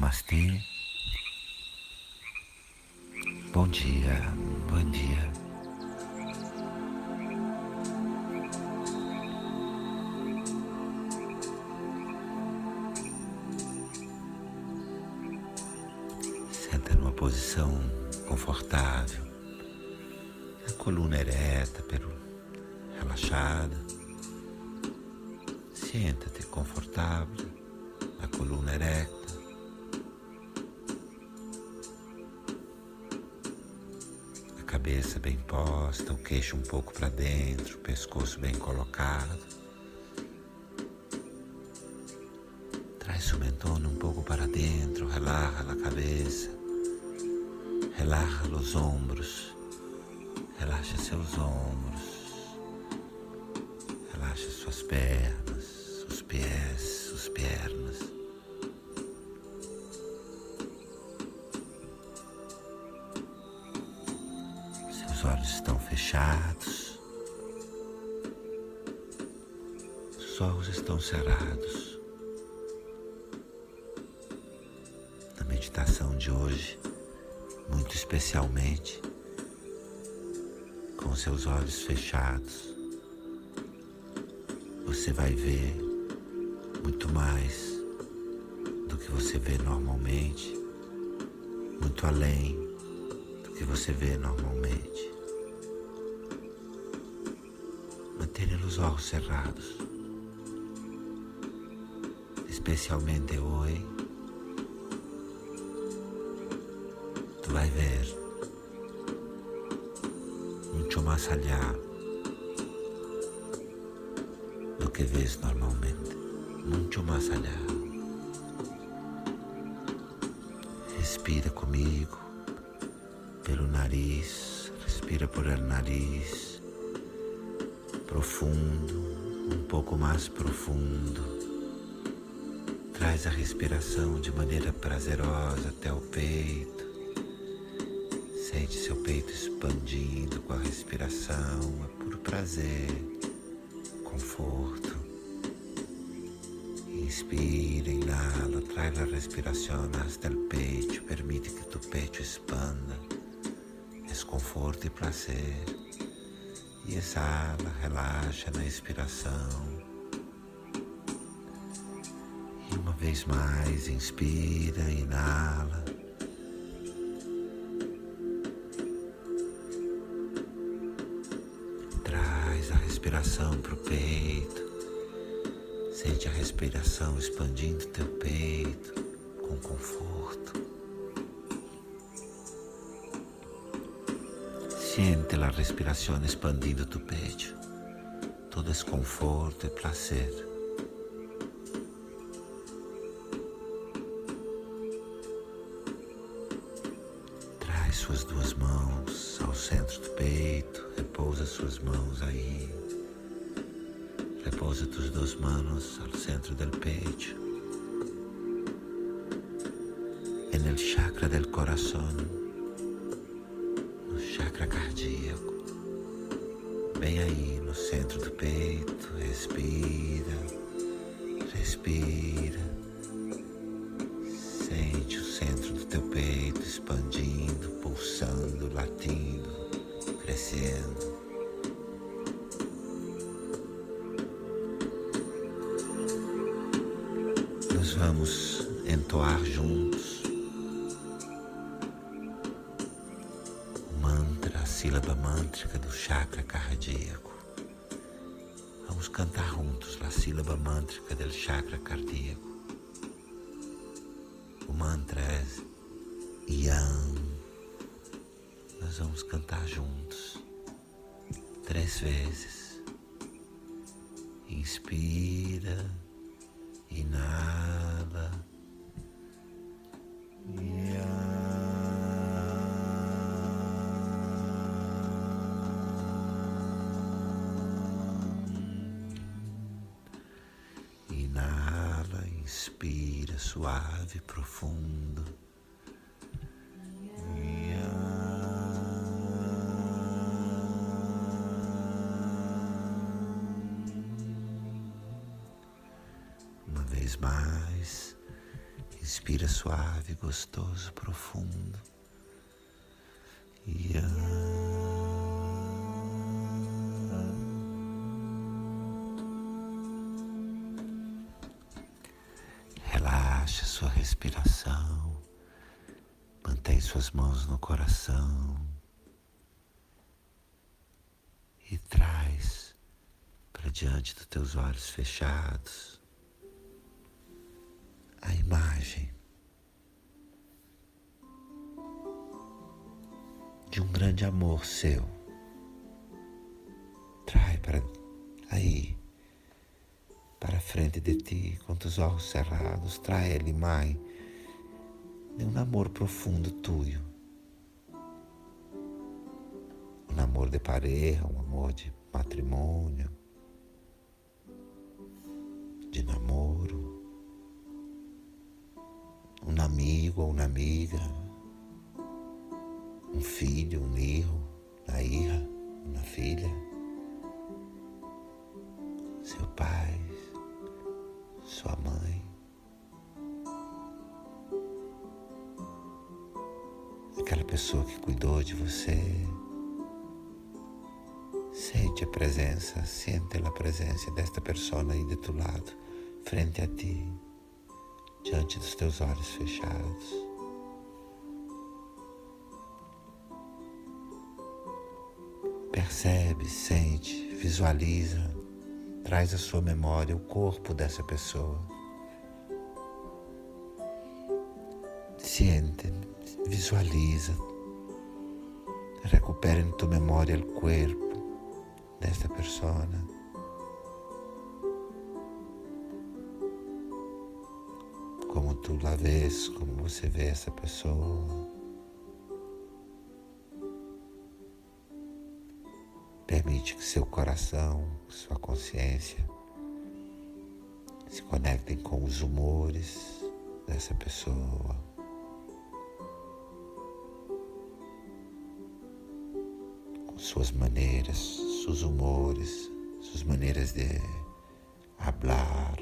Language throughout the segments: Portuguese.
Namastê. Bom dia, bom dia. Senta numa posição confortável, a coluna ereta, pelo relaxada. Senta-te confortável, a coluna ereta. Cabeça bem posta, o queixo um pouco para dentro, o pescoço bem colocado. Traz o mentone um pouco para dentro, relaxa a cabeça, relaxa os ombros, relaxa seus ombros, relaxa suas pernas, os pés, as pernas. Fechados, os olhos estão cerrados. Na meditação de hoje, muito especialmente, com seus olhos fechados, você vai ver muito mais do que você vê normalmente, muito além do que você vê normalmente. Mantenha os olhos cerrados, especialmente hoje. Tu vai ver muito mais allá do que vês normalmente, muito mais allá. Respira comigo pelo nariz, respira por el nariz, profundo, um pouco mais profundo. Traz a respiração de maneira prazerosa até o peito. Sente seu peito expandindo com a respiração, é puro prazer, conforto. Inspira, inhala, traz a respiração hasta el pecho, permite que tu pecho expanda. É conforto e prazer. E exala, relaxa na expiração. E uma vez mais, inspira, inala. Traz a respiração para o peito. Sente a respiração expandindo teu peito com conforto. Siente a respiração expandindo tu peito. Todo esse conforto e prazer. Traz suas duas mãos ao centro do peito, repousa suas mãos aí. Repousa tus duas manos ao centro do peito. En el chakra del corazón, cardíaco. Bem aí no centro do peito, respira, respira. Sente o centro do teu peito expandindo, pulsando, latindo, crescendo. Nós vamos entoar juntos sílaba mântrica do chakra cardíaco. Vamos cantar juntos a sílaba mântrica do chakra cardíaco. O mantra é Yam. Nós vamos cantar juntos três vezes. Inspira, inala. Inala, inspira suave, profundo. Uma vez mais, Inspira suave, gostoso, profundo. Sua respiração. Mantém suas mãos no coração e traz para diante dos teus olhos fechados a imagem de um grande amor seu. Trai para aí, para frente de ti, com os olhos cerrados, trai ele, mãe, de um amor profundo tuyo. Um amor de pareja, um amor de matrimônio, de namoro. Um amigo ou uma amiga, um filho, um hijo, uma hija, uma filha, seu pai, sua mãe. Aquela pessoa que cuidou de você. Sente a presença, sente a presença desta pessoa aí de tu lado, frente a ti diante dos teus olhos fechados. Percebe, sente, visualiza, traz à sua memória o corpo dessa pessoa. Siente, visualiza, recupera em tua memória o corpo desta pessoa. como tu la vês, como você vê essa pessoa. Permite que seu coração, sua consciência se conectem com os humores dessa pessoa. Com suas maneiras, seus humores, suas maneiras de hablar,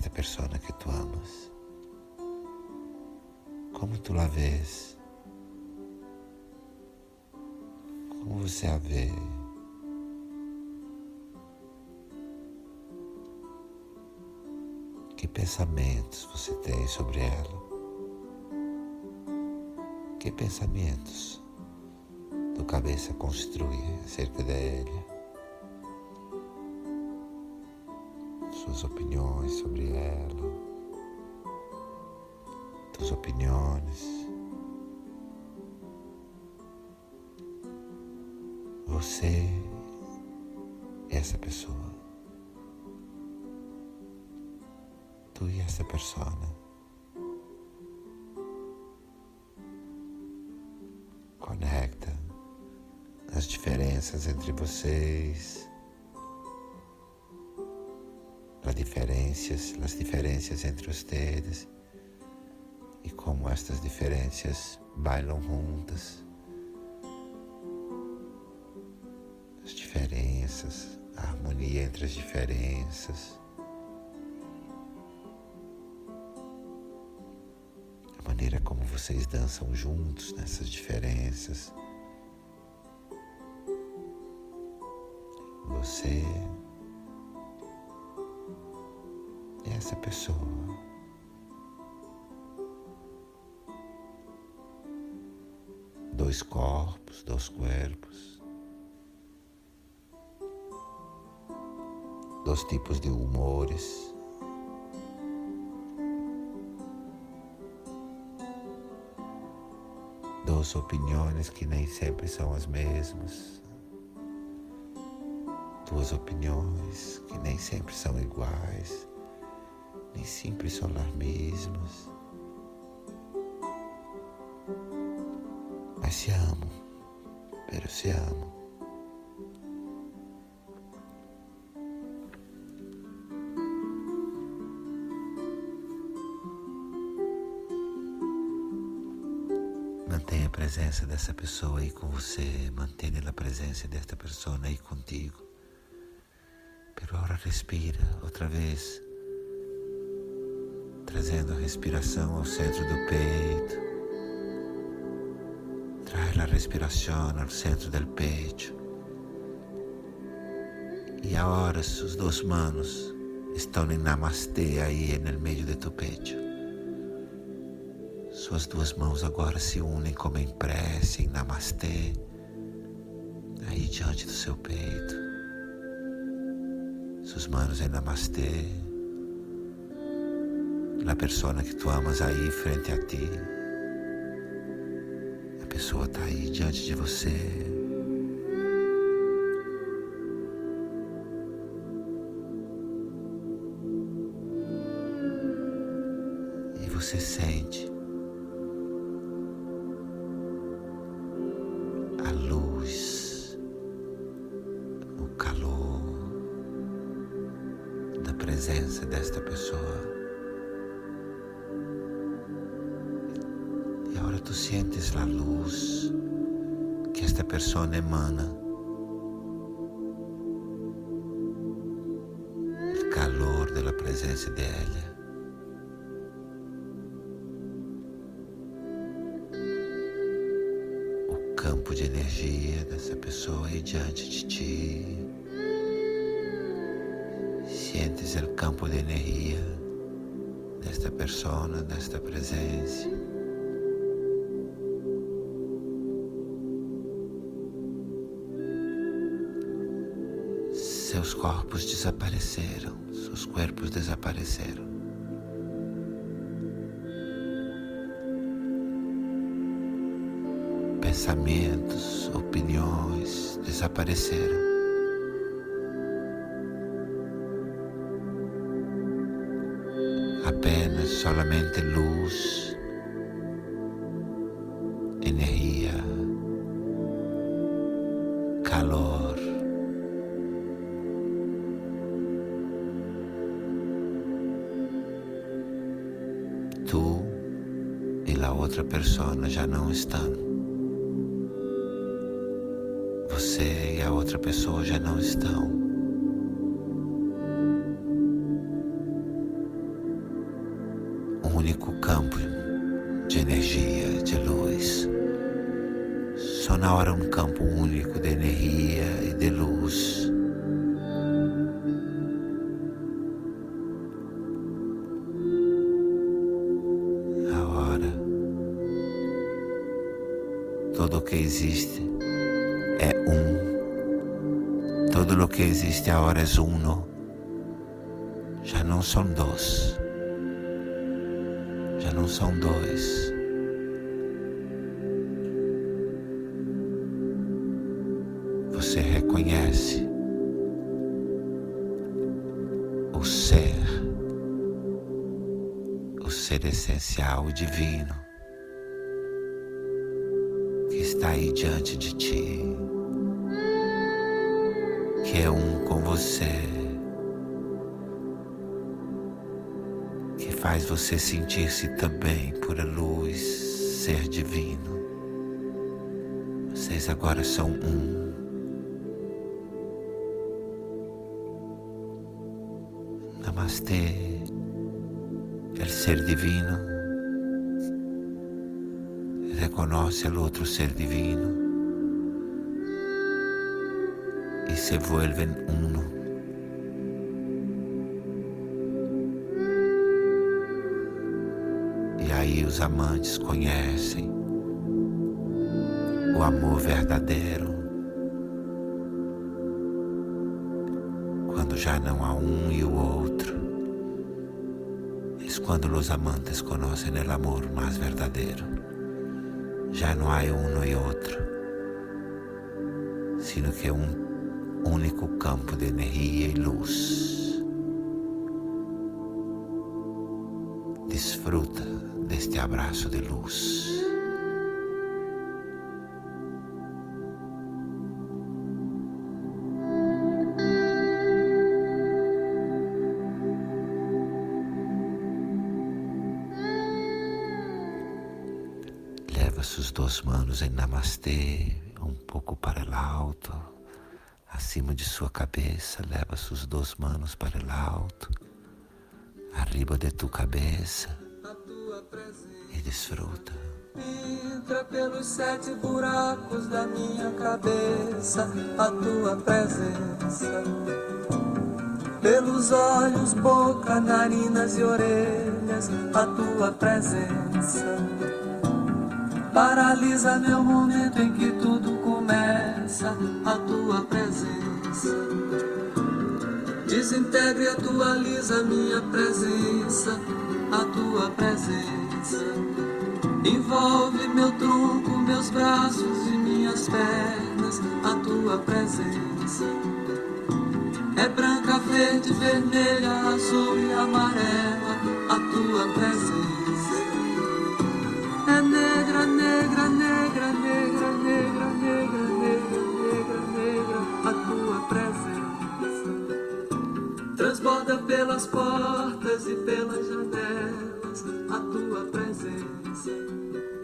esta pessoa que tu amas. Como tu la vês? Como você a vê? Que pensamentos você tem sobre ela? Que pensamentos tua cabeça construi acerca dela? Suas opiniões sobre ela? Tuas opiniões? Você é essa pessoa. Tu e essa pessoa. Conecta as diferenças entre vocês. Diferenças, as diferenças entre vocês e como estas diferenças bailam juntas. diferenças, a harmonia entre as diferenças. A maneira como vocês dançam juntos nessas diferenças. Você essa pessoa. Dois corpos, dois corpos. dos tipos de humores. Duas opiniões que nem sempre são as mesmas. Duas opiniões que nem sempre são iguais, simples se impressionar mesmas, mas se amam, pero se amam. Mantenha a presença dessa pessoa aí com você, mantenha a presença desta pessoa aí contigo. Pero agora respira outra vez trazendo a respiração ao centro do peito. Traz a respiração ao centro do peito. E agora os dois manos estão em namastê aí no meio de tu peito. Suas duas mãos agora se unem como em prece, em namastê, aí diante do seu peito. Suas manos em namastê. A pessoa que tu amas aí frente a ti. A pessoa está aí diante de você. E você sente pessoa emana. O calor da presença dela. O campo de energia dessa pessoa aí diante de ti. Sientes o campo de energia desta persona, desta presença. Seus corpos desapareceram, seus corpos desapareceram. Pensamentos, opiniões desapareceram. apenas solamente luz, estão. Você e a outra pessoa já não estão. único campo de energia, de luz. Só na hora um. Tudo o que existe agora é uno. Já não são dois já não são dois. Você reconhece o ser, o ser essencial, o divino, que está aí diante de ti, que é um com você. faz você sentir-se também pura luz, ser divino. Vocês agora são um. Namastê, el ser divino reconoce al outro ser divino se vuelven uno. aí os amantes conhecem o amor verdadeiro. Quando já não há um e o outro, é quando os amantes conhecem o amor mais verdadeiro. Já não há um e outro, sino que um único campo de energia e luz. Desfruta deste abraço de luz. Leva suas duas manos em namastê um pouco para lá alto. Acima de sua cabeça, leva suas duas mãos para o alto. Arriba de tu cabeça e desfruta. Entra pelos sete buracos da minha cabeça a tua presença. Pelos olhos, boca, narinas e orelhas a tua presença. Paralisa meu momento em que tudo começa a tua presença. Desintegra e atualiza minha presença, a tua presença Envolve meu tronco, meus braços e minhas pernas, a tua presença. É branca, verde, vermelha, azul e amarela, a tua presença. É negra, negra, negra, negra, Transborda pelas portas e pelas janelas, a tua presença.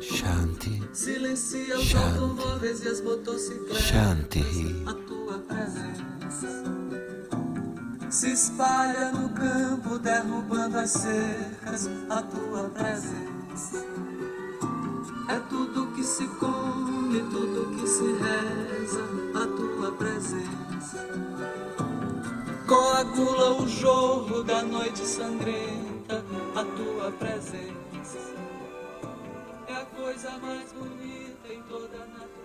Shanti. Silencia os Shanti. automóveis e as motocicletas. Shanti. A tua presença se espalha no campo, derrubando as cercas. A tua presença é tudo que se come, tudo que se reza. A tua presença coagula o jorro da noite sangrenta, a tua presença é a coisa mais bonita em toda a natureza.